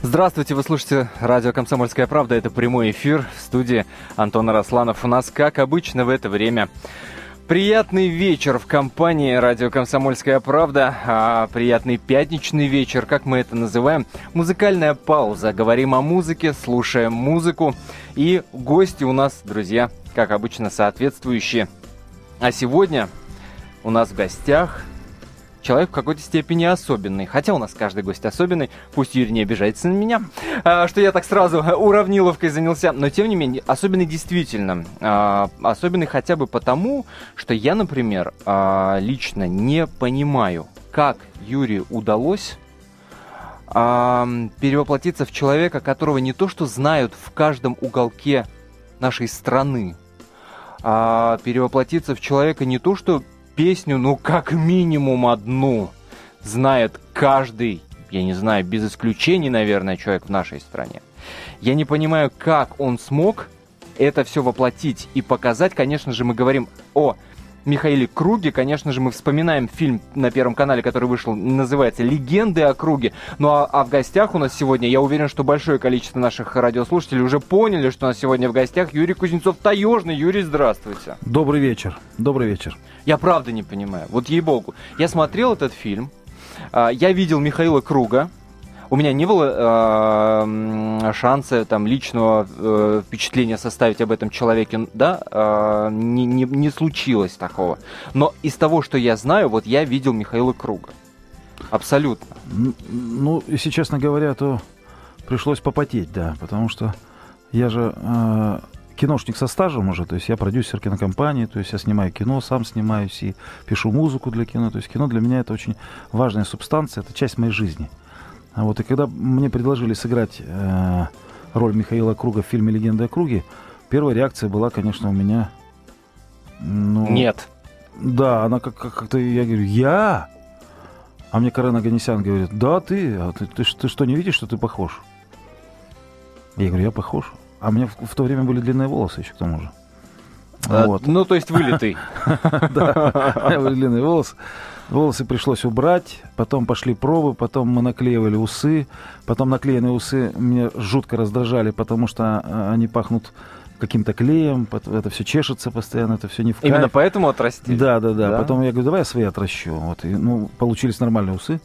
Здравствуйте, вы слушаете радио «Комсомольская правда». Это прямой эфир в студии Антона Росланов. У нас, как обычно, в это время Приятный вечер в компании радио «Комсомольская правда». А, приятный пятничный вечер, как мы это называем. Музыкальная пауза. Говорим о музыке, слушаем музыку. И гости у нас, друзья, как обычно, соответствующие. А сегодня у нас в гостях человек в какой-то степени особенный. Хотя у нас каждый гость особенный. Пусть Юрий не обижается на меня, а, что я так сразу уравниловкой занялся. Но, тем не менее, особенный действительно. А, особенный хотя бы потому, что я, например, а, лично не понимаю, как Юрию удалось перевоплотиться в человека, которого не то что знают в каждом уголке нашей страны, а перевоплотиться в человека не то что песню, ну, как минимум одну знает каждый, я не знаю, без исключений, наверное, человек в нашей стране. Я не понимаю, как он смог это все воплотить и показать. Конечно же, мы говорим о Михаиле Круге. Конечно же, мы вспоминаем фильм на Первом канале, который вышел, называется «Легенды о Круге». Ну а, а в гостях у нас сегодня, я уверен, что большое количество наших радиослушателей уже поняли, что у нас сегодня в гостях Юрий Кузнецов-Таежный. Юрий, здравствуйте. Добрый вечер. Добрый вечер. Я правда не понимаю. Вот ей-богу. Я смотрел этот фильм, а, я видел Михаила Круга, у меня не было э, шанса там личного э, впечатления составить об этом человеке, да, э, не, не, не случилось такого. Но из того, что я знаю, вот я видел Михаила Круга. Абсолютно. Ну, если честно говоря, то пришлось попотеть, да, потому что я же э, киношник со стажем уже, то есть я продюсер кинокомпании, то есть я снимаю кино, сам снимаюсь и пишу музыку для кино, то есть кино для меня это очень важная субстанция, это часть моей жизни. Вот, и когда мне предложили сыграть э, роль Михаила Круга в фильме «Легенда о Круге», первая реакция была, конечно, у меня... Ну, Нет. Да, она как- как-то... Я говорю, я? А мне Карен Аганесян говорит, да, ты, а ты, ты, ты что, не видишь, что ты похож? Я говорю, я похож. А у меня в, в то время были длинные волосы еще к тому же. А, вот. Ну, то есть вылитый. Да, длинные волосы. Волосы пришлось убрать, потом пошли пробы, потом мы наклеивали усы, потом наклеенные усы меня жутко раздражали, потому что а, они пахнут каким-то клеем, это все чешется постоянно, это все не в кайф. Именно поэтому отрастили? Да, да, да, да. Потом я говорю, давай я свои отращу. Вот, и, ну, получились нормальные усы.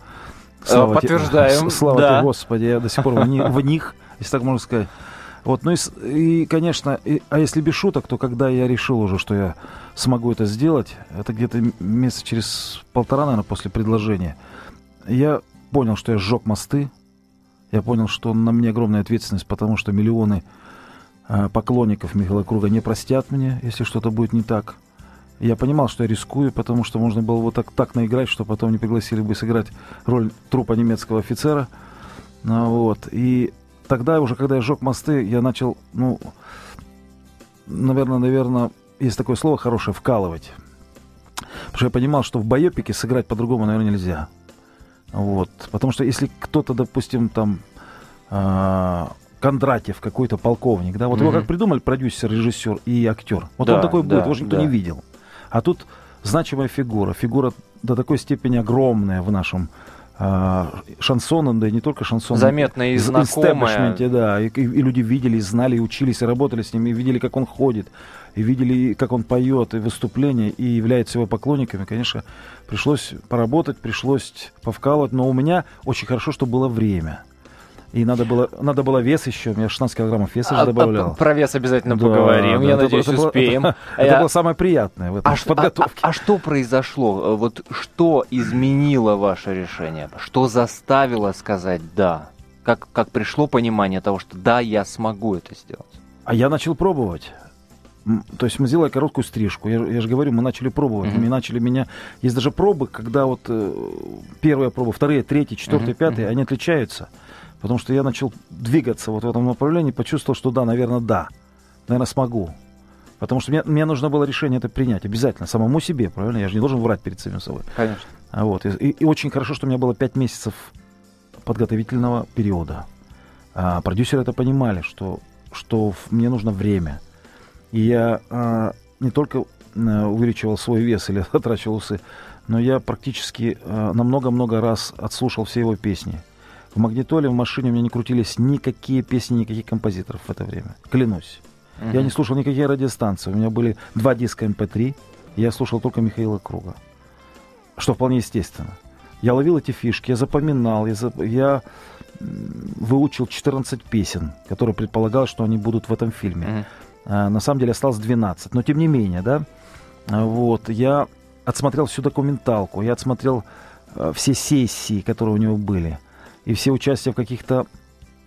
Слава Подтверждаем. Те, слава да. тебе, Господи, я до сих пор в них, если так можно сказать. Вот, ну и, и конечно, и, а если без шуток, то когда я решил уже, что я смогу это сделать, это где-то месяца через полтора, наверное, после предложения, я понял, что я сжег мосты, я понял, что на мне огромная ответственность, потому что миллионы э, поклонников Михаила Круга не простят мне, если что-то будет не так. Я понимал, что я рискую, потому что можно было вот так, так наиграть, что потом не пригласили бы сыграть роль трупа немецкого офицера. Ну, вот. И тогда уже, когда я сжег мосты, я начал, ну, наверное, наверное, есть такое слово хорошее, вкалывать. Потому что я понимал, что в байопике сыграть по-другому, наверное, нельзя. Вот. Потому что если кто-то, допустим, там э, Кондратьев, какой-то полковник, да, вот mm-hmm. его как придумали продюсер, режиссер и актер. Вот да, он такой да, будет, его же никто да. не видел. А тут значимая фигура, фигура до такой степени огромная в нашем шансоном, да и не только шансоном. Заметно и знакомая. да. И, и, и люди видели, и знали, и учились, и работали с ним, и видели, как он ходит, и видели, как он поет, и выступления, и являются его поклонниками. Конечно, пришлось поработать, пришлось повкалывать, но у меня очень хорошо, что было время. И надо было, надо было вес еще. У меня 16 килограммов веса же а, добавлял. А, про вес обязательно да, поговорим. Да, Я это надеюсь, было, успеем. Это, это, это было самое приятное в этом а, подготовке. А, а, а что произошло? Вот что изменило ваше решение? Что заставило сказать «да»? Как, как пришло понимание того, что «да, я смогу это сделать»? А я начал пробовать. То есть мы сделали короткую стрижку. Я, я же говорю, мы начали пробовать. Mm-hmm. Мы начали меня. Есть даже пробы, когда вот э, первая проба, вторые, третья, четвертая, mm-hmm. пятая, они отличаются. Потому что я начал двигаться вот в этом направлении, почувствовал, что да, наверное, да. Наверное, смогу. Потому что мне, мне нужно было решение это принять обязательно, самому себе, правильно? Я же не должен врать перед самим собой. Конечно. А вот, и, и, и очень хорошо, что у меня было 5 месяцев подготовительного периода. А, продюсеры это понимали, что, что мне нужно время. И я а, не только а, увеличивал свой вес или отращивал усы, но я практически а, на много-много раз отслушал все его песни – В магнитоле, в машине у меня не крутились никакие песни, никаких композиторов в это время. Клянусь. Я не слушал никакие радиостанции. У меня были два диска MP3. Эм я слушал только Михаила Круга. Что вполне естественно. Я ловил эти фишки, я запоминал, я, зап... я выучил 14 песен, которые предполагал, что они будут в этом фильме. Mm-hmm. А, на самом деле осталось 12. Но тем не менее, да, а, вот, я отсмотрел всю документалку, я отсмотрел а, все сессии, которые у него были, и все участия в каких-то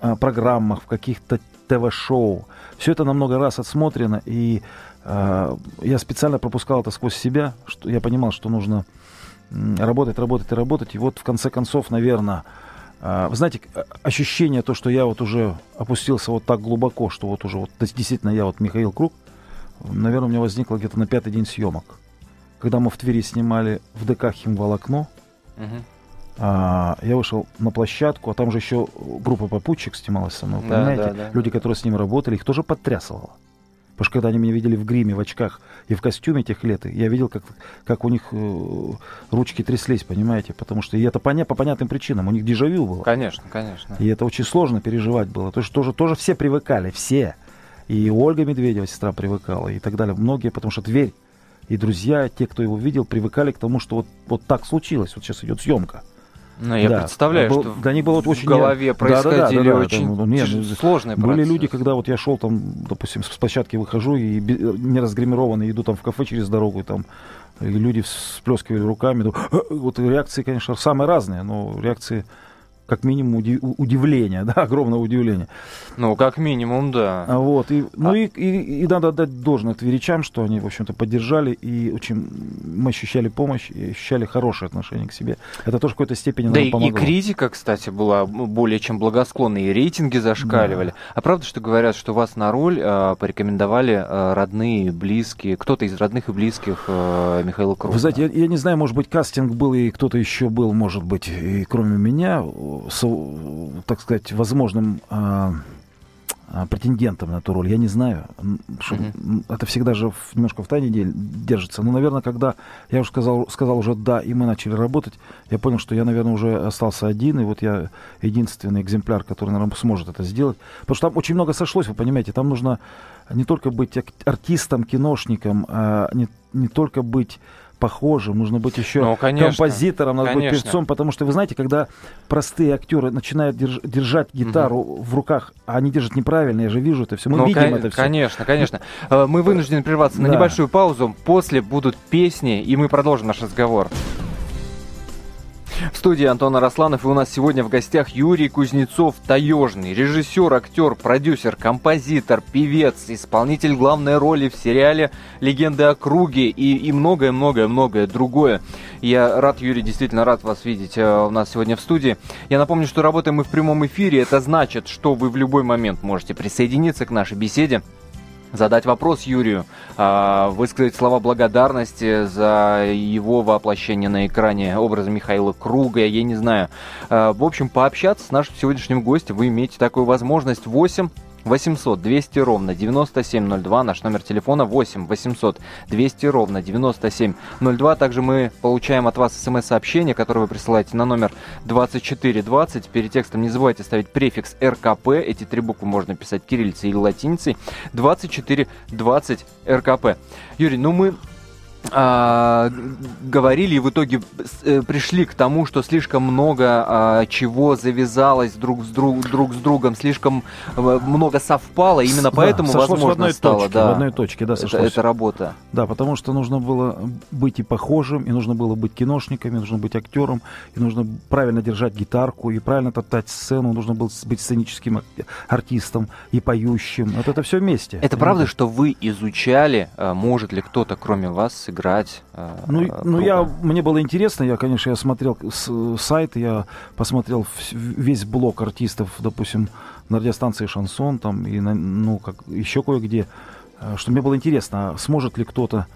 а, программах, в каких-то ТВ-шоу. Все это на много раз отсмотрено, и э, я специально пропускал это сквозь себя, что я понимал, что нужно работать, работать и работать. И вот в конце концов, наверное, э, вы знаете, ощущение то, что я вот уже опустился вот так глубоко, что вот уже вот действительно я вот Михаил Круг, наверное, у меня возникло где-то на пятый день съемок. Когда мы в Твери снимали в ДК «Химволокно», угу. А, я вышел на площадку, а там же еще группа попутчик снималась со мной, да, понимаете? Да, да, Люди, которые с ним работали, их тоже потрясывало. Потому что когда они меня видели в гриме, в очках и в костюме тех лет, я видел, как, как у них э, ручки тряслись, понимаете? Потому что и это поня- по понятным причинам. У них дежавю было. Конечно, конечно. И это очень сложно переживать было. То есть тоже, тоже все привыкали, все. И Ольга Медведева, сестра, привыкала и так далее. Многие, потому что дверь и друзья, те, кто его видел, привыкали к тому, что вот, вот так случилось. Вот сейчас идет съемка. Ну, я да. представляю, был, что да, они было очень в голове происходили да, да, да, да, очень да, нет, сложные Были процессы. люди, когда вот я шел там, допустим, с площадки выхожу и не разгримированный иду там в кафе через дорогу, и там и люди всплескивали руками. Вот реакции, конечно, самые разные, но реакции как минимум уди- удивление, да, огромное удивление. Ну, как минимум, да. А вот, и, ну а... и, и, и надо отдать должное тверичам, что они, в общем-то, поддержали, и очень мы ощущали помощь, и ощущали хорошее отношение к себе. Это тоже в какой-то степени да нам помогло. Да и критика, кстати, была более чем благосклонной, и рейтинги зашкаливали. Да. А правда, что говорят, что вас на роль э, порекомендовали э, родные, близкие, кто-то из родных и близких э, Михаила Круга? Вы знаете, я, я не знаю, может быть, кастинг был, и кто-то еще был, может быть, и кроме меня, так сказать, возможным а, а, претендентом на эту роль, я не знаю. Mm-hmm. Это всегда же немножко в тайне держится. Но, наверное, когда я уже сказал, сказал уже да, и мы начали работать, я понял, что я, наверное, уже остался один, и вот я единственный экземпляр, который, наверное, сможет это сделать. Потому что там очень много сошлось, вы понимаете, там нужно не только быть артистом, киношником, а не, не только быть похожим, нужно быть еще ну, конечно, композитором, надо конечно. быть певцом, потому что вы знаете, когда простые актеры начинают держ, держать гитару угу. в руках, а они держат неправильно, я же вижу это все, мы ну, видим это все. Конечно, конечно. Э, мы вынуждены прерваться на небольшую паузу, после будут песни, и мы продолжим наш разговор. В студии Антон Арасланов, и у нас сегодня в гостях Юрий Кузнецов, таежный, режиссер, актер, продюсер, композитор, певец, исполнитель главной роли в сериале «Легенды о круге» и многое-многое-многое другое. Я рад, Юрий, действительно рад вас видеть э, у нас сегодня в студии. Я напомню, что работаем мы в прямом эфире, это значит, что вы в любой момент можете присоединиться к нашей беседе задать вопрос Юрию, а, высказать слова благодарности за его воплощение на экране образа Михаила Круга, я не знаю. А, в общем, пообщаться с нашим сегодняшним гостем вы имеете такую возможность. 8 800 200 ровно 9702, наш номер телефона 8 800 200 ровно 9702. Также мы получаем от вас смс-сообщение, которое вы присылаете на номер 2420. Перед текстом не забывайте ставить префикс РКП. Эти три буквы можно писать кириллицей или латиницей. 2420 РКП. Юрий, ну мы а, говорили и в итоге э, пришли к тому, что слишком много а, чего завязалось друг с, друг, друг с другом, слишком а, много совпало, именно да, поэтому возможно в одной стало точке, да, в одной точке, да, это, это работа. Да, потому что нужно было быть и похожим, и нужно было быть киношником, и нужно быть актером, и нужно правильно держать гитарку, и правильно топтать сцену, нужно было быть сценическим артистом и поющим. Вот это все вместе. Это правда, что вы изучали, может ли кто-то кроме вас играть. Э, ну, э, ну я, мне было интересно, я, конечно, я смотрел с, сайт, я посмотрел весь блок артистов, допустим, на радиостанции «Шансон», там, и, на, ну, как еще кое-где, э, что мне было интересно, а сможет ли кто-то,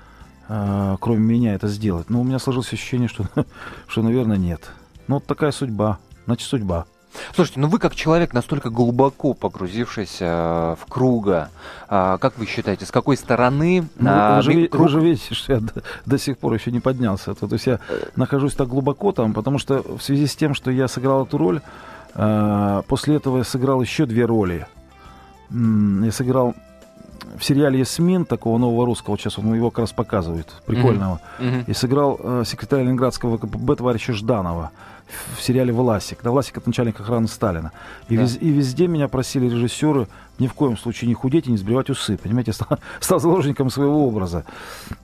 э, кроме меня, это сделать. Но у меня сложилось ощущение, что, что наверное, нет. Ну, вот такая судьба, значит, судьба. Слушайте, ну вы как человек, настолько глубоко погрузившийся э, в круга, э, как вы считаете, с какой стороны... Ну, а, вы, же, круг... вы же видите, что я до, до сих пор еще не поднялся. То, то есть я нахожусь так глубоко там, потому что в связи с тем, что я сыграл эту роль, А, после этого я сыграл еще две роли. Я сыграл в сериале «Ясмин», такого нового русского, сейчас он его как раз показывает, прикольного. Mm-hmm. И сыграл э, секретаря Ленинградского КПБ товарища Жданова в сериале «Власик». Да, «Власик» — это начальник охраны Сталина. И, да. вез, и везде меня просили режиссеры ни в коем случае не худеть и не сбривать усы. Понимаете, стал, стал заложником своего образа.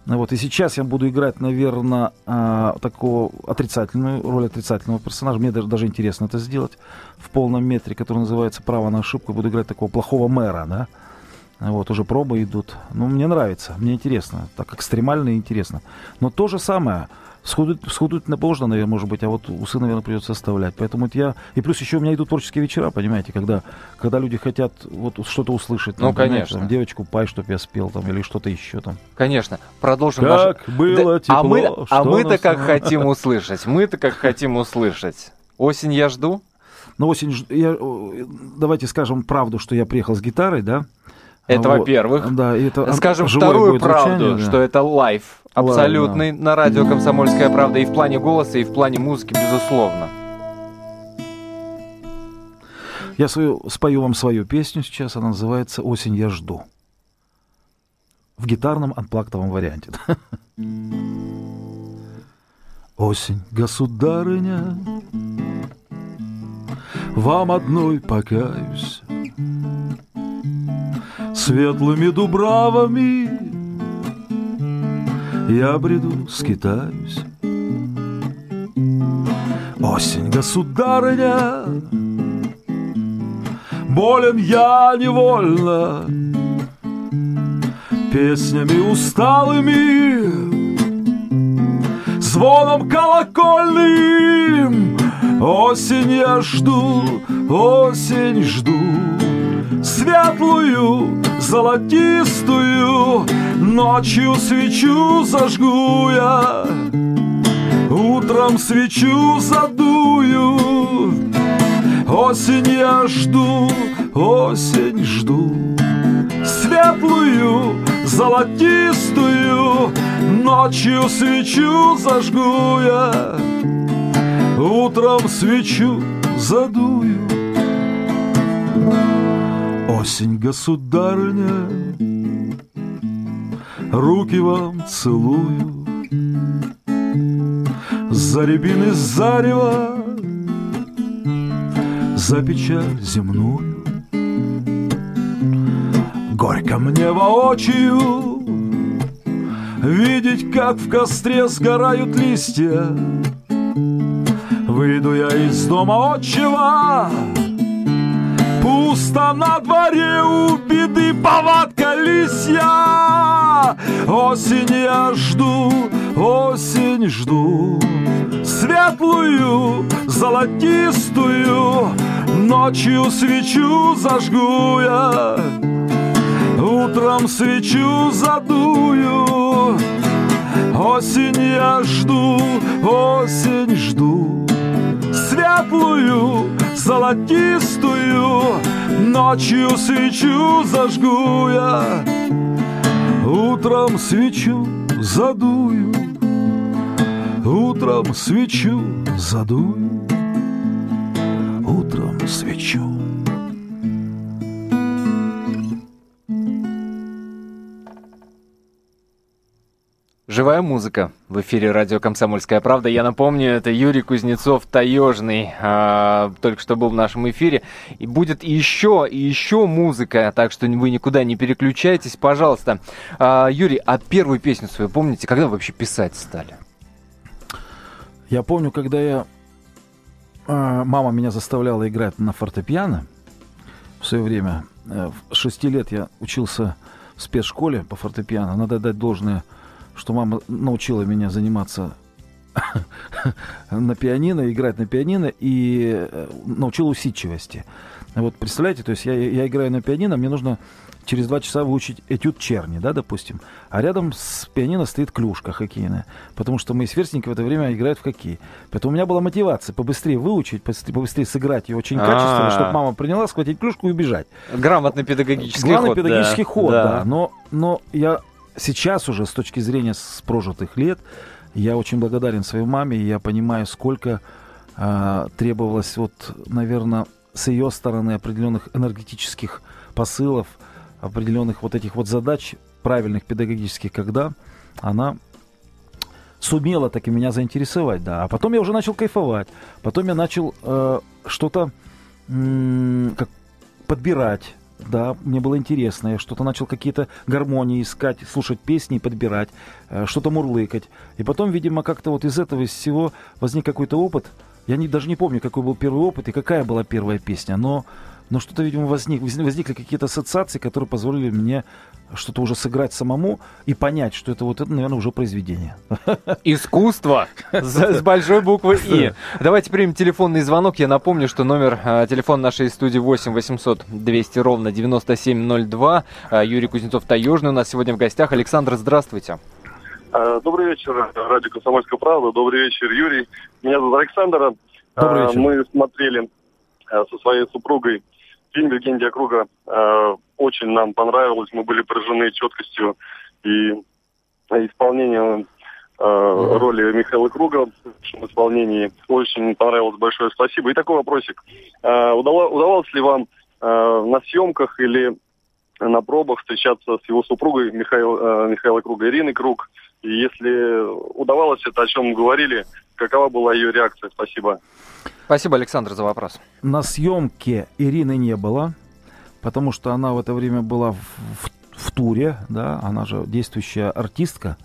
Вот. И сейчас я буду играть, наверное, э, такого отрицательную, роль отрицательного персонажа. Мне даже, даже интересно это сделать в полном метре, который называется «Право на ошибку». Я буду играть такого плохого мэра, да. Вот, уже пробы идут. Ну, мне нравится, мне интересно. Так экстремально и интересно. Но то же самое. Схудуть, схудуть можно, наверное, может быть, а вот усы, наверное, придется оставлять. Поэтому это я... И плюс еще у меня идут творческие вечера, понимаете, когда, когда люди хотят вот что-то услышать. Ну, конечно. Там, девочку пай, чтобы я спел там, или что-то еще там. Конечно. Продолжим Как наш... было да, тепло, А, мы, а мы-то как хотим услышать. Мы-то как хотим услышать. Осень я жду? Ну, осень... Я... Давайте скажем правду, что я приехал с гитарой, да? Это вот. во-первых. Да, это Скажем вторую правду, звучание, что это live абсолютный Ладно. на радио «Комсомольская правда» и в плане голоса, и в плане музыки, безусловно. Я свою, спою вам свою песню сейчас, она называется «Осень я жду». В гитарном unplugged овом варианте. Осень, государыня, вам одной покаюсь, Светлыми дубравами. Я бреду, скитаюсь. Осень, государыня Болен я невольно. Песнями усталыми Звоном колокольным. Осень я жду, осень жду Светлую золотистую Ночью свечу зажгу я Утром свечу задую Осень я жду, осень жду. Светлую, золотистую Ночью свечу зажгу я Утром свечу задую Осень, государыня, руки вам целую, За рябины зарева, за печаль земную. Горько мне воочию Видеть, как в костре сгорают листья. Выйду я из дома отчего Пусто на дворе у беды повадка лисья. Осень я жду, осень жду. Светлую, золотистую Ночью свечу зажгу я. Утром свечу задую. Осень я жду, осень жду. Светлую, золотистую Ночью свечу зажгу я. Утром свечу задую Утром свечу задую Утром свечу Живая музыка в эфире радио «Комсомольская правда». Я напомню, это Юрий Кузнецов, Таежный, а, только что был в нашем эфире. И будет еще и еще музыка, так что вы никуда не переключайтесь, пожалуйста. А, Юрий, а первую песню свою помните, когда вы вообще писать стали? Я помню, когда я... А, мама меня заставляла играть на фортепиано в свое время. Э, в шести лет я учился в спецшколе по фортепиано. Надо дать должное что мама научила меня заниматься на пианино, играть на пианино и э, научила усидчивости. Вот представляете, то есть я, я играю на пианино, мне нужно через два часа выучить этюд черни, да, допустим. А рядом с пианино стоит клюшка хоккейная, потому что мои сверстники в это время играют в хоккей. Поэтому у меня была мотивация побыстрее выучить, побыстрее сыграть ее очень качественно, чтобы мама приняла, схватить клюшку и убежать. Грамотный педагогический Главный ход. педагогический ход, да. Но, но я сейчас уже с точки зрения с прожитых лет я очень благодарен своей маме, и я понимаю, сколько э, требовалось вот, наверное, с ее стороны определенных энергетических посылов, определенных вот этих вот задач правильных педагогических, когда она сумела таки меня заинтересовать, да. А потом я уже начал кайфовать. Потом я начал э, что-то м- как подбирать. Да, мне было интересно. Я что-то начал какие-то гармонии искать, слушать песни, подбирать, э, что-то мурлыкать. И потом, видимо, как-то вот из этого, из всего возник какой-то опыт. Я не, даже не помню, какой был первый опыт и какая была первая песня, но но что-то, видимо, возник, возникли какие-то ассоциации, которые позволили мне что-то уже сыграть самому и понять, что это вот это, наверное, уже произведение. Искусство с, большой буквы И. Давайте примем телефонный звонок. Я напомню, что номер э, телефона нашей студии 8 800 200 ровно 9702. Э, Юрий Кузнецов Таежный у нас сегодня в гостях. Александр, здравствуйте. Э, добрый вечер, радио «Комсомольская правда». Добрый вечер, Юрий. Меня зовут Александр. Добрый вечер. Мы смотрели со своей супругой фильм «Легенде круга» э, очень нам понравилось. Мы были поражены четкостью и исполнением э, роли Михаила Круга в исполнении. Очень понравилось. Большое спасибо. И такой вопросик. Э, удавалось, удавалось ли вам э, на съемках или на пробах встречаться с его супругой Михаил, э, Михаила Круга, Ириной Круг? И если удавалось это, о чем мы говорили, какова была ее реакция? Спасибо. Спасибо, Александр, за вопрос. На съемке Ирины не было, потому что она в это время была в, в, в туре, да, она же действующая артистка.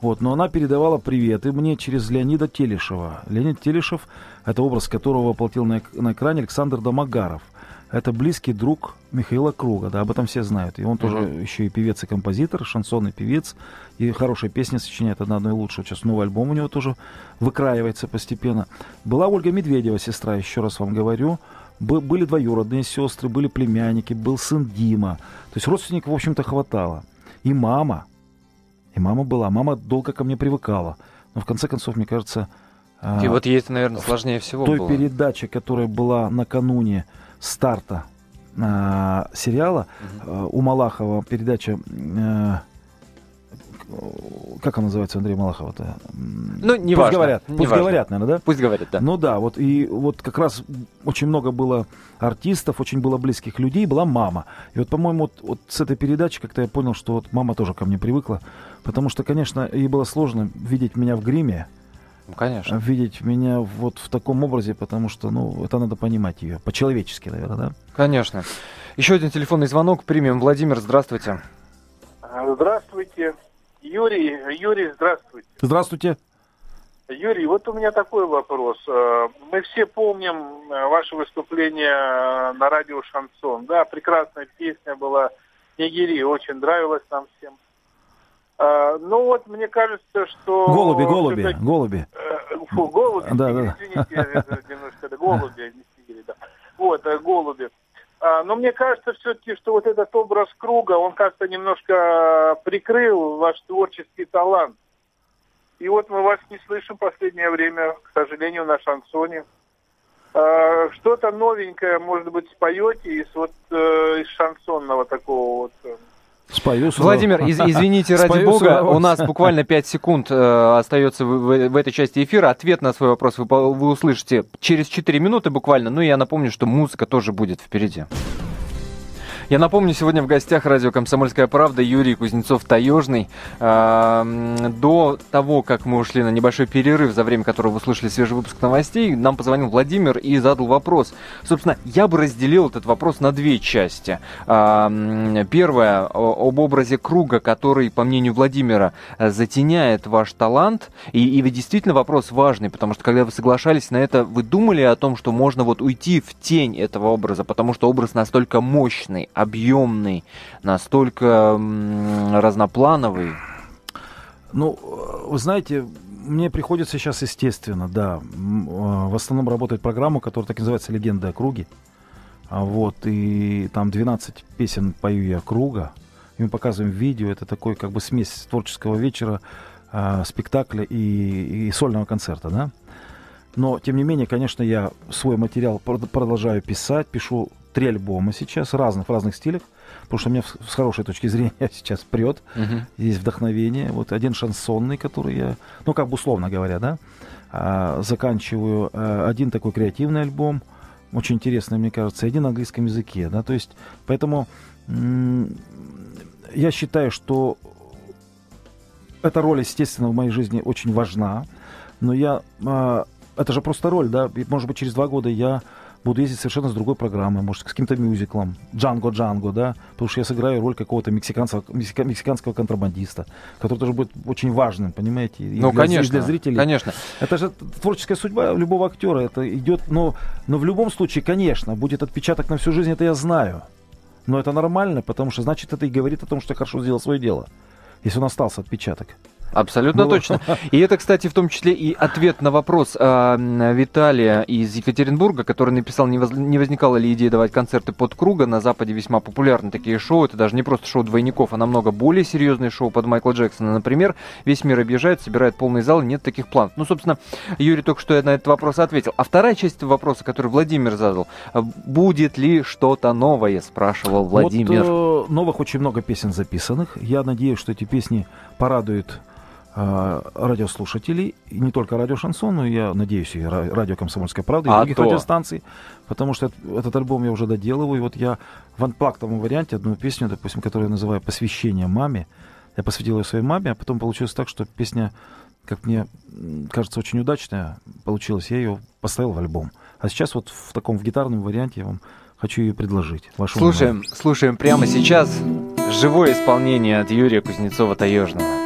Вот, но она передавала приветы мне через Леонида Телешева. Леонид Телешев – это образ которого воплотил на, на экране Александр Домогаров – это близкий друг Михаила Круга, да, об этом все знают. И он uh-huh. тоже еще и певец и композитор, шансонный певец, и хорошие песни сочиняет, одна одной лучше. Сейчас новый альбом у него тоже выкраивается постепенно. Была Ольга Медведева, сестра, еще раз вам говорю. Бы, были двоюродные сестры, были племянники, был сын Дима. То есть родственников, в общем-то, хватало. И мама. И мама была. Мама долго ко мне привыкала. Но в конце концов, мне кажется... И а, вот ей это, наверное, сложнее всего той было. передаче, которая была накануне старта э, сериала э, у Малахова передача э, как она называется, Андрей Малахова-то? Ну, не пусть важно. говорят, не пусть важно. говорят, наверное, да? Пусть говорят, да. Ну да, вот и вот как раз очень много было артистов, очень было близких людей, была мама. И вот, по-моему, вот, вот с этой передачи как-то я понял, что вот мама тоже ко мне привыкла, потому что, конечно, ей было сложно видеть меня в гриме, ну, конечно. видеть меня вот в таком образе, потому что, ну, это надо понимать ее. По-человечески, наверное, да? Конечно. Еще один телефонный звонок примем. Владимир, здравствуйте. Здравствуйте. Юрий, Юрий, здравствуйте. Здравствуйте. Юрий, вот у меня такой вопрос. Э, мы все помним э, ваше выступление э, на радио «Шансон». Да, прекрасная песня была «Нигери», очень нравилась нам всем. А, ну вот, мне кажется, что... Голуби, голуби, голуби. Э, фу, голуби, да, да. извините, немножко, да, голуби, не снегири, да. Вот, э, голуби. А, но мне кажется все-таки, что вот этот образ круга, он как-то немножко прикрыл ваш творческий талант. И вот мы вас не слышим в последнее время, к сожалению, на шансоне. А, что-то новенькое, может быть, споете из вот э, из шансонного такого вот Спою Владимир, из, извините, ради Спою бога, у нас буквально 5 секунд э, остается в, в, в этой части эфира. Ответ на свой вопрос вы, вы услышите через 4 минуты буквально. Ну я напомню, что музыка тоже будет впереди. Я напомню, сегодня в гостях радио «Комсомольская правда» Юрий Кузнецов-Таежный. До того, как мы ушли на небольшой перерыв, за время которого вы слушали свежий выпуск новостей, нам позвонил Владимир и задал вопрос. Собственно, я бы разделил этот вопрос на две части. Первое, об образе круга, который, по мнению Владимира, затеняет ваш талант. И, и действительно вопрос важный, потому что когда вы соглашались на это, вы думали о том, что можно вот уйти в тень этого образа, потому что образ настолько мощный, объемный, настолько разноплановый? Ну, вы знаете, мне приходится сейчас, естественно, да, а, в основном работать программу, которая так и называется «Легенда о круге». А вот, и там 12 песен пою я круга. И мы показываем видео. Это такой как бы смесь творческого вечера, э, спектакля и, и сольного концерта, да. Но, тем не менее, конечно, я свой материал продолжаю писать, пишу три альбома сейчас, разных, в разных стилях, потому что у меня с хорошей точки зрения сейчас прет, uh-huh. есть вдохновение. Вот один шансонный, который я, ну, как бы условно говоря, да, а, заканчиваю а, один такой креативный альбом, очень интересный, мне кажется, один на английском языке, да, то есть, поэтому я считаю, что эта роль, естественно, в моей жизни очень важна, но я, это же просто роль, да, может быть, через два года я буду ездить совершенно с другой программой, может, с каким-то мюзиклом, Джанго Джанго, да, потому что я сыграю роль какого-то мексиканского, мексика, мексиканского контрабандиста, который тоже будет очень важным, понимаете, и ну, для, конечно, для зрителей. Конечно. Это же творческая судьба любого актера, это идет, но, но в любом случае, конечно, будет отпечаток на всю жизнь, это я знаю. Но это нормально, потому что значит это и говорит о том, что я хорошо сделал свое дело, если он остался отпечаток. Абсолютно ну... точно. И это, кстати, в том числе и ответ на вопрос э, Виталия из Екатеринбурга, который написал, не, воз... не возникала ли идея давать концерты под круга. На Западе весьма популярны такие шоу. Это даже не просто шоу двойников, а намного более серьезные шоу под Майкла Джексона. Например, весь мир объезжает, собирает полный зал, нет таких планов. Ну, собственно, Юрий только что на этот вопрос ответил. А вторая часть вопроса, который Владимир задал, будет ли что-то новое, спрашивал Владимир. Вот, э, новых очень много песен записанных. Я надеюсь, что эти песни порадуют радиослушателей, и не только радио Шансон, но я надеюсь, и радио Комсомольская правда, и а других то. радиостанций, потому что этот альбом я уже доделываю, и вот я в анплактовом варианте одну песню, допустим, которую я называю «Посвящение маме», я посвятил ее своей маме, а потом получилось так, что песня, как мне кажется, очень удачная получилась, я ее поставил в альбом. А сейчас вот в таком в гитарном варианте я вам хочу ее предложить. Слушаем, вниманию. слушаем прямо сейчас живое исполнение от Юрия Кузнецова-Таежного.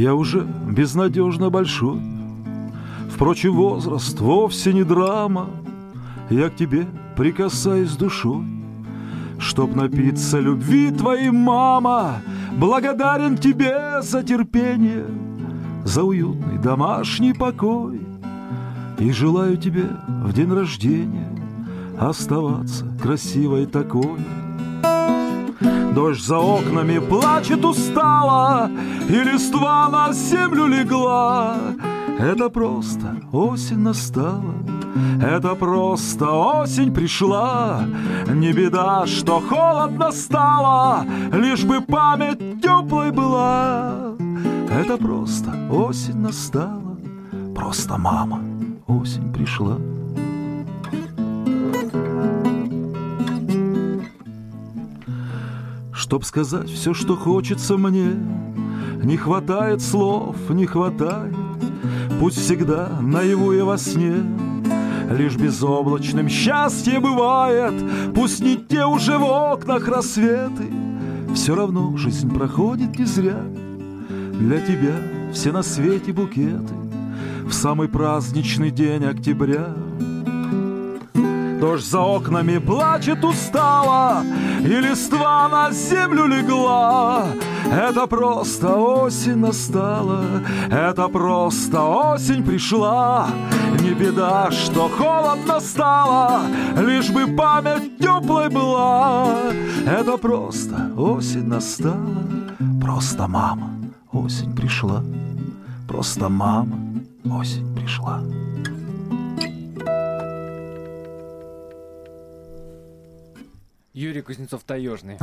Я уже безнадежно большой, Впрочем, возраст вовсе не драма, Я к тебе прикасаюсь душой, Чтоб напиться любви твоей, мама, Благодарен тебе за терпение, За уютный домашний покой, И желаю тебе в день рождения Оставаться красивой такой. Дождь за окнами плачет устало, И листва на землю легла. Это просто осень настала, это просто осень пришла. Не беда, что холодно стало, Лишь бы память теплой была. Это просто осень настала, Просто мама осень пришла. Чтоб сказать все, что хочется мне, Не хватает слов, не хватает. Пусть всегда наяву и во сне Лишь безоблачным счастье бывает, Пусть не те уже в окнах рассветы, Все равно жизнь проходит не зря. Для тебя все на свете букеты В самый праздничный день октября — Дождь за окнами плачет устало, И листва на землю легла. Это просто осень настала, Это просто осень пришла. Не беда, что холодно стало, Лишь бы память теплой была. Это просто осень настала, Просто мама осень пришла. Просто мама осень пришла. Юрий Кузнецов-Таежный.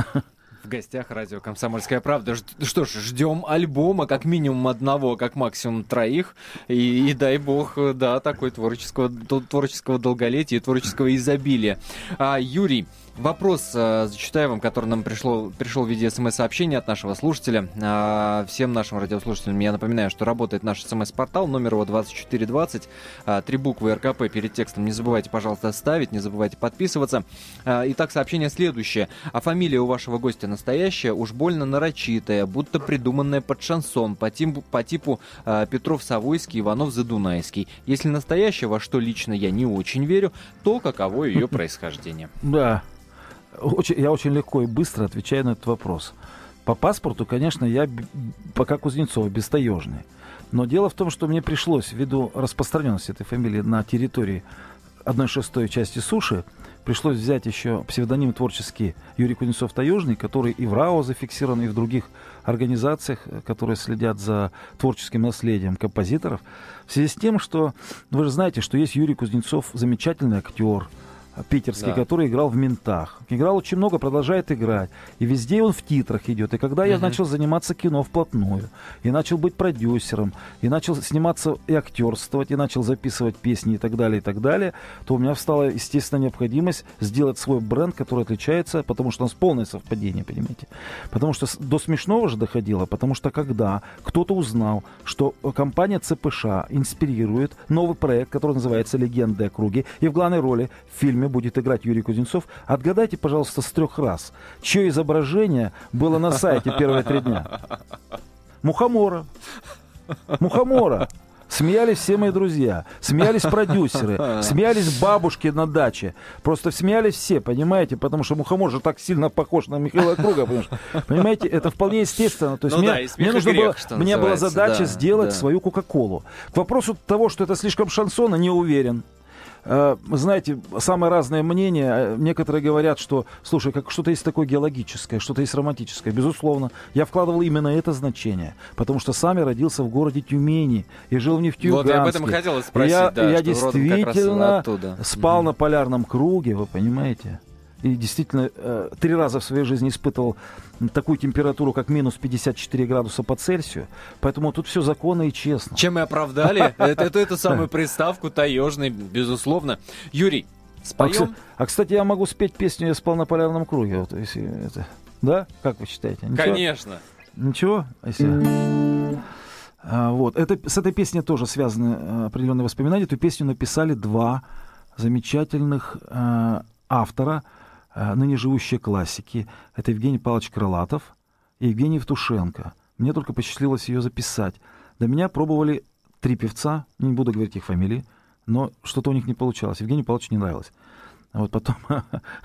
В гостях радио «Комсомольская правда». Что ж, ждем альбома, как минимум одного, как максимум троих. И, и дай бог, да, такой творческого, творческого долголетия и творческого изобилия. А, Юрий, Вопрос э, зачитаю вам, который нам пришло, пришел в виде смс-сообщения от нашего слушателя. Э, всем нашим радиослушателям я напоминаю, что работает наш смс-портал, номер его 2420, э, три буквы РКП перед текстом. Не забывайте, пожалуйста, ставить, не забывайте подписываться. Э, итак, сообщение следующее. А фамилия у вашего гостя настоящая, уж больно нарочитая, будто придуманная под шансон по типу, по типу э, Петров-Савойский, Иванов-Задунайский. Если настоящая, во что лично я не очень верю, то каково ее происхождение? Да. Очень, я очень легко и быстро отвечаю на этот вопрос. По паспорту, конечно, я пока Кузнецов, бестаежный. Но дело в том, что мне пришлось, ввиду распространенности этой фамилии на территории одной шестой части суши, пришлось взять еще псевдоним творческий Юрий Кузнецов-Таежный, который и в РАО зафиксирован, и в других организациях, которые следят за творческим наследием композиторов. В связи с тем, что вы же знаете, что есть Юрий Кузнецов, замечательный актер, питерский, да. который играл в «Ментах». Играл очень много, продолжает играть. И везде он в титрах идет. И когда uh-huh. я начал заниматься кино вплотную, и начал быть продюсером, и начал сниматься и актерствовать, и начал записывать песни и так далее, и так далее, то у меня встала, естественно, необходимость сделать свой бренд, который отличается, потому что у нас полное совпадение, понимаете? Потому что до смешного же доходило, потому что когда кто-то узнал, что компания ЦПШ инспирирует новый проект, который называется «Легенды о круге», и в главной роли в фильме будет играть Юрий Кузнецов. Отгадайте, пожалуйста, с трех раз, чье изображение было на сайте первые три дня. Мухомора. Мухомора. Смеялись все мои друзья, смеялись продюсеры, смеялись бабушки на даче. Просто смеялись все, понимаете, потому что Мухомор же так сильно похож на Михаила Круга, понимаешь? Понимаете, это вполне естественно. То есть ну мне, да, мне нужно грех, было, мне была задача да, сделать да. свою Кока-Колу. К вопросу того, что это слишком шансона, не уверен. Э, знаете, самые разные мнения. Э, некоторые говорят, что, слушай, как что-то есть такое геологическое, что-то есть романтическое. Безусловно, я вкладывал именно это значение, потому что сам я родился в городе Тюмени и жил в Нефтеюганске. Вот я об этом хотел спросить, я, да, я действительно спал mm-hmm. на полярном круге, вы понимаете? И действительно э, три раза в своей жизни испытывал такую температуру, как минус 54 градуса по Цельсию. Поэтому тут все законно и честно. Чем и оправдали эту, самую приставку таежный, безусловно. Юрий, споем? А, а, кстати, я могу спеть песню «Я спал на полярном круге». Вот, если это... Да? Как вы считаете? Ничего? Конечно. Ничего? Если... А, вот. Это, с этой песней тоже связаны а, определенные воспоминания. Эту песню написали два замечательных а, автора – Э, ныне живущие классики. Это Евгений Павлович Крылатов и Евгений Евтушенко. Мне только посчастливилось ее записать. До меня пробовали три певца, не буду говорить их фамилии, но что-то у них не получалось. Евгению Павловичу не нравилось. Вот потом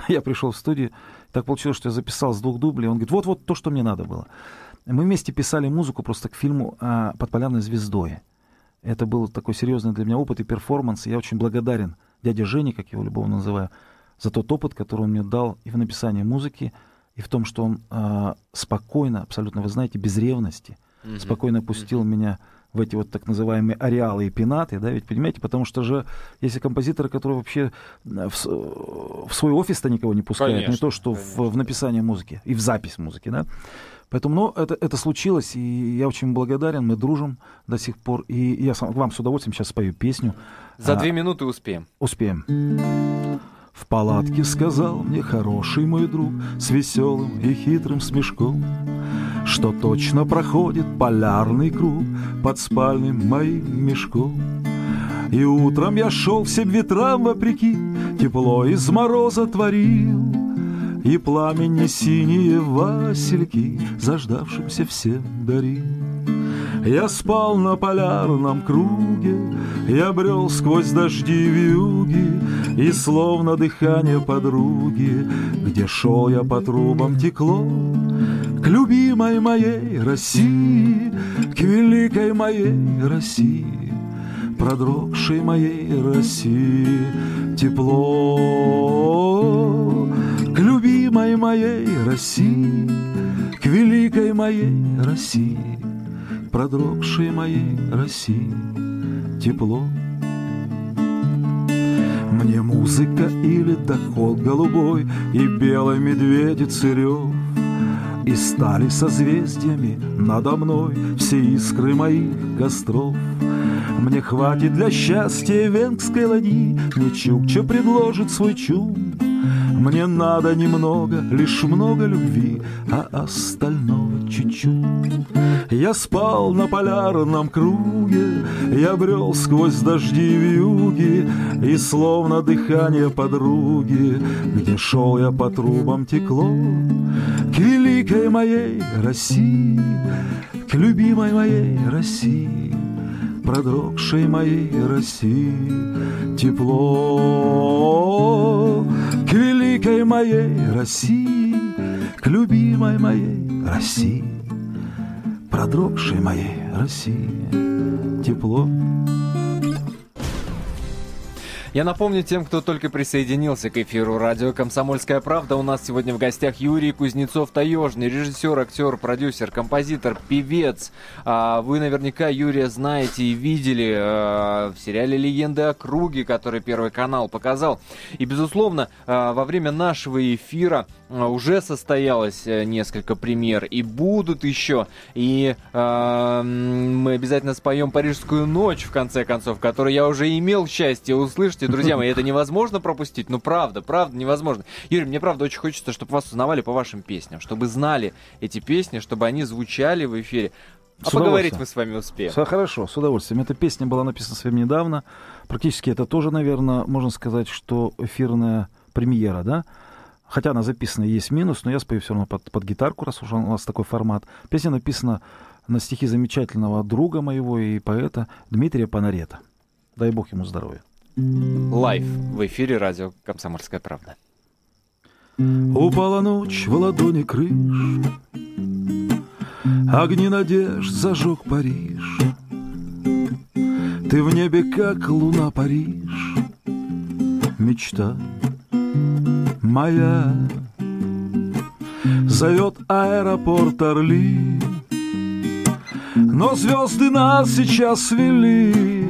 я пришел в студию, так получилось, что я записал с двух дублей. Он говорит, вот-вот то, что мне надо было. Мы вместе писали музыку просто к фильму а, «Под полярной звездой». Это был такой серьезный для меня опыт и перформанс. Я очень благодарен дяде Жене, как его любовно называю, за тот опыт, который он мне дал и в написании музыки, и в том, что он э, спокойно, абсолютно, вы знаете, без ревности, mm-hmm. спокойно пустил mm-hmm. меня в эти вот так называемые ареалы и пенаты, да, ведь понимаете, потому что же есть композиторы, которые вообще в, в свой офис-то никого не пускают, конечно, не то, что в, в написание музыки и в запись музыки, да. Поэтому, ну, это, это случилось, и я очень благодарен, мы дружим до сих пор, и я сам, вам с удовольствием сейчас спою песню. За а, две минуты успеем. Успеем. В палатке сказал мне хороший мой друг С веселым и хитрым смешком Что точно проходит полярный круг Под спальным моим мешком. И утром я шел всем ветрам вопреки Тепло из мороза творил И пламени синие васильки Заждавшимся всем дарил я спал на полярном круге, Я брел сквозь дожди вьюги, И словно дыхание подруги, Где шел я по трубам текло, К любимой моей России, К великой моей России, Продрогшей моей России тепло. К любимой моей России, К великой моей России, продрогшей моей России тепло. Мне музыка или доход голубой И белой медведицы рев И стали созвездиями надо мной Все искры моих костров Мне хватит для счастья венгской ладьи Мне Чукча предложит свой чум мне надо немного, лишь много любви, а остального чуть-чуть. Я спал на полярном круге, я брел сквозь дожди в юге, и словно дыхание подруги, где шел я по трубам текло, к великой моей России, к любимой моей России продрогшей моей России. Тепло к великой моей России, к любимой моей России, продрогшей моей России тепло. Я напомню тем, кто только присоединился к эфиру радио «Комсомольская правда». У нас сегодня в гостях Юрий Кузнецов-Таежный, режиссер, актер, продюсер, композитор, певец. А, вы наверняка Юрия знаете и видели а, в сериале «Легенды о круге», который Первый канал показал. И, безусловно, а, во время нашего эфира уже состоялось э, несколько премьер и будут еще. И мы обязательно споем «Парижскую ночь», в конце концов, которую я уже имел счастье услышать Слушайте, друзья мои, это невозможно пропустить. Ну, правда, правда, невозможно. Юрий, мне правда очень хочется, чтобы вас узнавали по вашим песням, чтобы знали эти песни, чтобы они звучали в эфире. А поговорить мы с вами успеем. Все хорошо, с удовольствием. Эта песня была написана совсем недавно. Практически это тоже, наверное, можно сказать, что эфирная премьера, да? Хотя она записана, есть минус, но я спою все равно под, под гитарку, раз уже у нас такой формат. Песня написана на стихи замечательного друга моего и поэта Дмитрия Панарета. Дай бог ему здоровья. Лайв в эфире радио «Комсомольская правда». Упала ночь в ладони крыш, Огни надежд зажег Париж. Ты в небе, как луна Париж, Мечта моя. Зовет аэропорт Орли, Но звезды нас сейчас вели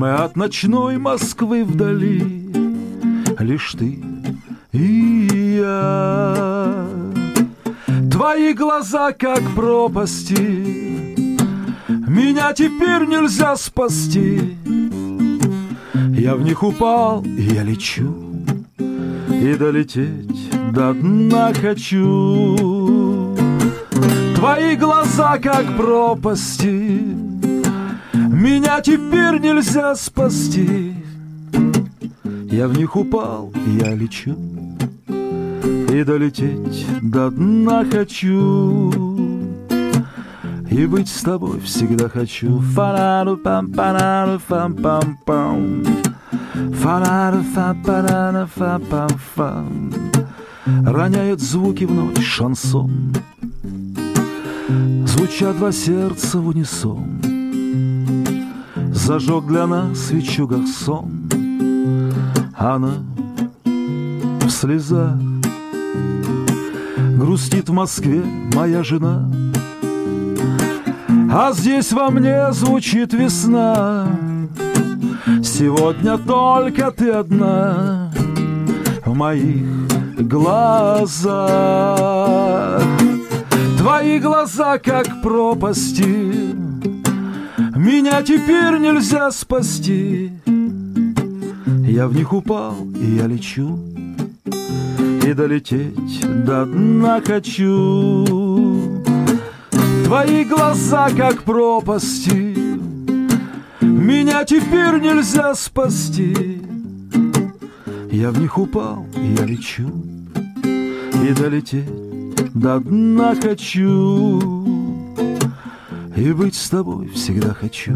мы от ночной Москвы вдали, Лишь ты и я. Твои глаза, как пропасти, Меня теперь нельзя спасти. Я в них упал, и я лечу, И долететь до дна хочу. Твои глаза, как пропасти, меня теперь нельзя спасти. Я в них упал, я лечу. И долететь до дна хочу. И быть с тобой всегда хочу. Фараду пам параду фам пам пам Фараду фам параду фам пам фам Роняет звуки в ночь шансон. Звучат два сердца в унисон. Зажег для нас свечу сон, Она в слезах. Грустит в Москве моя жена. А здесь во мне звучит весна Сегодня только ты одна В моих глазах. Твои глаза, как пропасти меня теперь нельзя спасти. Я в них упал, и я лечу И долететь до дна хочу. Твои глаза, как пропасти Меня теперь нельзя спасти Я в них упал, я лечу И долететь до дна хочу и быть с тобой всегда хочу.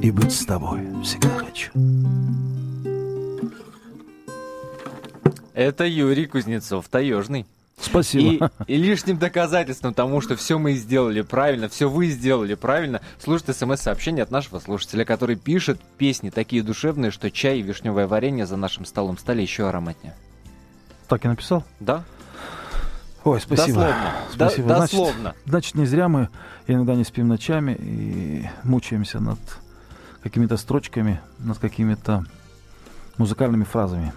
И быть с тобой всегда хочу. Это Юрий Кузнецов, таежный. Спасибо. И, и лишним доказательством тому, что все мы сделали правильно, все вы сделали правильно, слушает смс-сообщение от нашего слушателя, который пишет песни такие душевные, что чай и вишневое варенье за нашим столом стали еще ароматнее. Так и написал? Да. Ой, спасибо. Дословно. спасибо. До, дословно. Значит, значит, не зря мы иногда не спим ночами и мучаемся над какими-то строчками, над какими-то музыкальными фразами.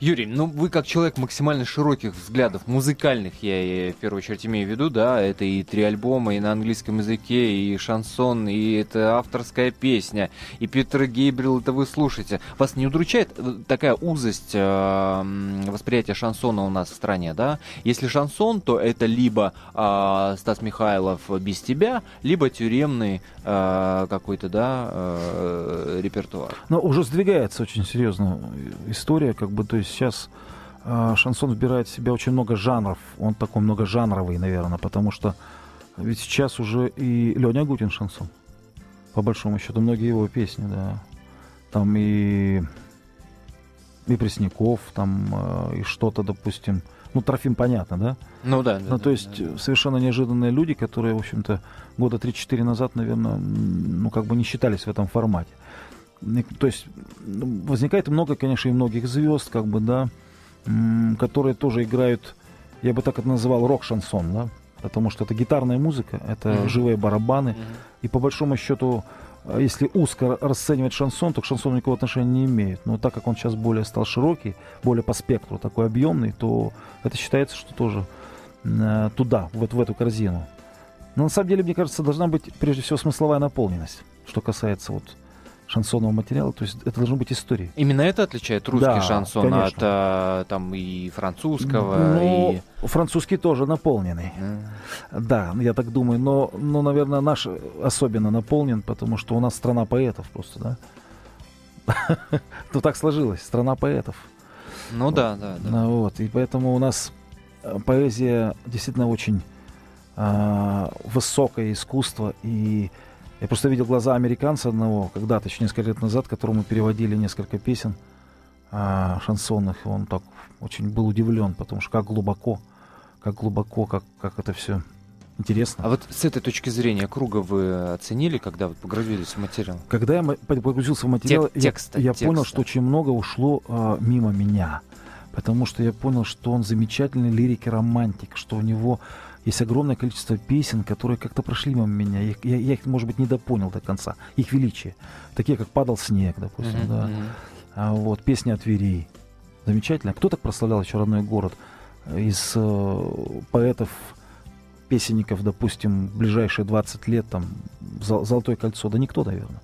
Юрий, ну вы как человек максимально широких взглядов, музыкальных, я в первую очередь имею в виду, да, это и три альбома, и на английском языке, и шансон, и это авторская песня, и Питер Гейбрил, это вы слушаете. Вас не удручает э, такая узость э, восприятия шансона у нас в стране, да? Если шансон, то это либо э, Стас Михайлов без тебя, либо тюремный э, какой-то, да, э, репертуар. Но уже сдвигается очень серьезно история, как бы то есть сейчас э, шансон вбирает в себя очень много жанров. Он такой многожанровый, наверное, потому что ведь сейчас уже и Леня Агутин шансон. По большому счету, многие его песни, да. Там и, и Пресняков, там э, и что-то, допустим. Ну, Трофим, понятно, да? Ну да. да ну, да, то есть да. совершенно неожиданные люди, которые, в общем-то, года 3-4 назад, наверное, ну, как бы не считались в этом формате. То есть ну, возникает много, конечно, и многих звезд, как бы, да, которые тоже играют, я бы так это называл, рок-шансон, да, потому что это гитарная музыка, это mm-hmm. живые барабаны, mm-hmm. и по большому счету, а, если узко расценивать шансон, то к шансону никакого отношения не имеет. Но так как он сейчас более стал широкий, более по спектру такой объемный, то это считается, что тоже э, туда, вот в эту корзину. Но на самом деле, мне кажется, должна быть прежде всего смысловая наполненность, что касается вот шансонного материала, то есть это должно быть история. Именно это отличает русский да, шансон конечно. от а, там и французского? Ну, и... французский тоже наполненный. Mm. Да, я так думаю, но, но, наверное, наш особенно наполнен, потому что у нас страна поэтов просто, да? Ну так сложилось, страна поэтов. Ну да, да, да. Ну вот, и поэтому у нас э, поэзия действительно очень а, высокое искусство и я просто видел глаза американца одного, когда-то, еще несколько лет назад, которому переводили несколько песен а, шансонных. И он так очень был удивлен, потому что как глубоко, как глубоко, как, как это все интересно. А вот с этой точки зрения круга вы оценили, когда вы погрузились в материал? Когда я погрузился в материал, Тек- текста, я, я текста. понял, что очень много ушло а, мимо меня. Потому что я понял, что он замечательный лирик и романтик, что у него есть огромное количество песен, которые как-то прошли мимо меня. Я, я, я их, может быть, недопонял до конца. Их величие. Такие, как «Падал снег», допустим, uh-huh, да. А, вот, «Песня от Твери». Замечательно. Кто так прославлял еще родной город? Из э, поэтов, песенников, допустим, ближайшие 20 лет, там, «Золотое кольцо». Да никто, наверное.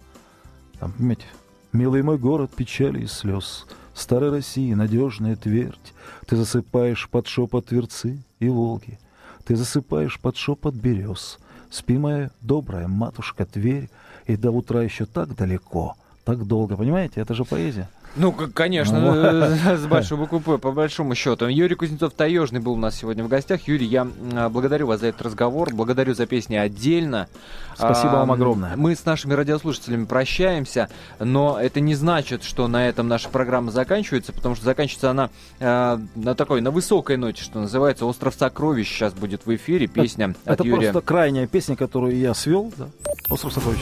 Там, понимаете, «Милый мой город, печали и слез», Старой России надежная твердь, Ты засыпаешь под шепот Тверцы и Волги. Ты засыпаешь под шепот берез. Спи, моя добрая матушка Тверь, и до утра еще так далеко, так долго. Понимаете, это же поэзия. Ну, конечно, ну, э, с большой буквы П, по большому счету. Юрий Кузнецов Таежный был у нас сегодня в гостях. Юрий, я а, благодарю вас за этот разговор, благодарю за песни отдельно. Спасибо а, вам огромное. Мы с нашими радиослушателями прощаемся, но это не значит, что на этом наша программа заканчивается, потому что заканчивается она а, на такой, на высокой ноте, что называется «Остров сокровищ» сейчас будет в эфире, песня это, от это Юрия. Это просто крайняя песня, которую я свел, да? «Остров сокровищ».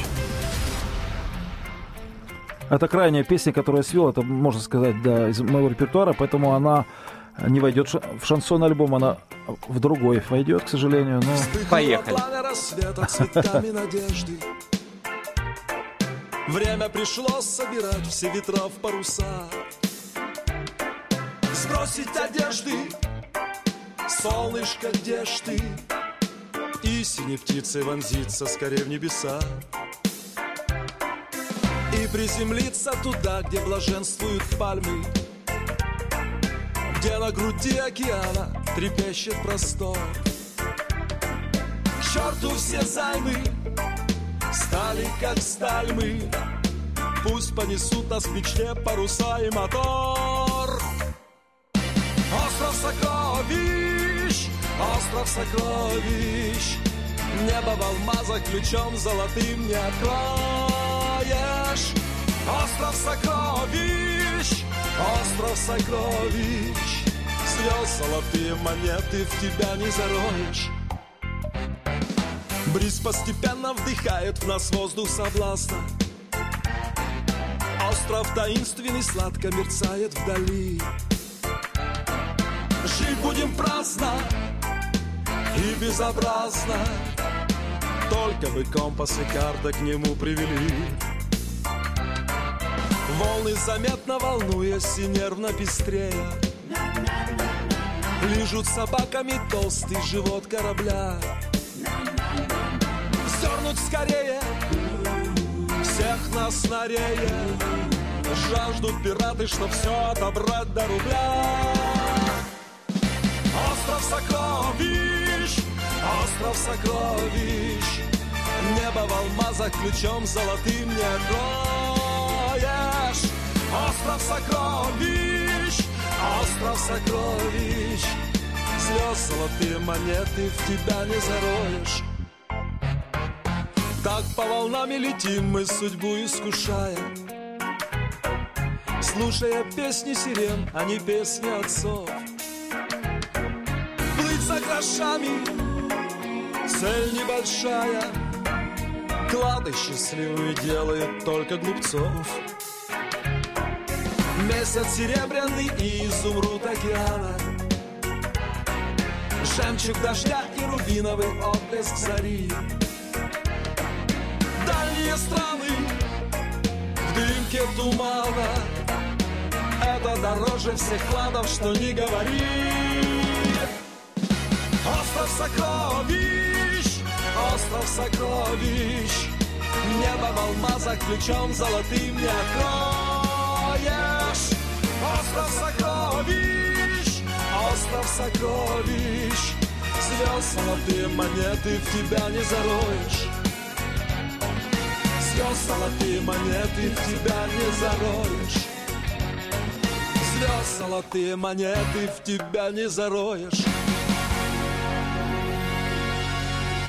Это крайняя песня, которую я свел, это, можно сказать, да, из моего репертуара, поэтому она не войдет в шансон альбом, она в другой войдет, к сожалению. Но... Поехали. Время пришло собирать все ветра в паруса Сбросить одежды Солнышко, где ж ты? И синей птицей вонзиться скорее в небеса приземлиться туда, где блаженствуют пальмы. Где на груди океана трепещет простор. К черту все займы стали как сталь мы. Пусть понесут нас в мечте паруса и мотор. Остров сокровищ, остров сокровищ. Небо в алмазах ключом золотым не откроешь Остров сокровищ, остров сокровищ. Слез золотые монеты в тебя не зароешь Бриз постепенно вдыхает в нас воздух соблазна. Остров таинственный сладко мерцает вдали. Жить будем праздно и безобразно. Только бы компас и карта к нему привели Волны заметно волнуясь и нервно пестрея Лежут собаками толстый живот корабля. Вздернуть скорее всех нас на рея Жаждут пираты, чтоб все отобрать до рубля. Остров сокровищ, остров сокровищ. Небо в алмазах ключом золотым не откроешь Остров сокровищ, остров сокровищ. Слез золотые монеты в тебя не зароешь Так по волнам летим мы судьбу искушая Слушая песни сирен, а не песни отцов. Плыть за грошами, цель небольшая. Клады счастливые делают только глупцов Месяц серебряный и изумруд океана. Жемчуг дождя и рубиновый отблеск зари. Дальние страны в дымке тумана. Это дороже всех кладов, что не говори. Остров сокровищ, остров сокровищ. Небо в алмазах ключом золотым не откроешь Остров сокровищ, остров сокровищ Звезд золотые монеты в тебя не зароешь Звезд золотые монеты в тебя не зароешь Звезд золотые монеты в тебя не зароешь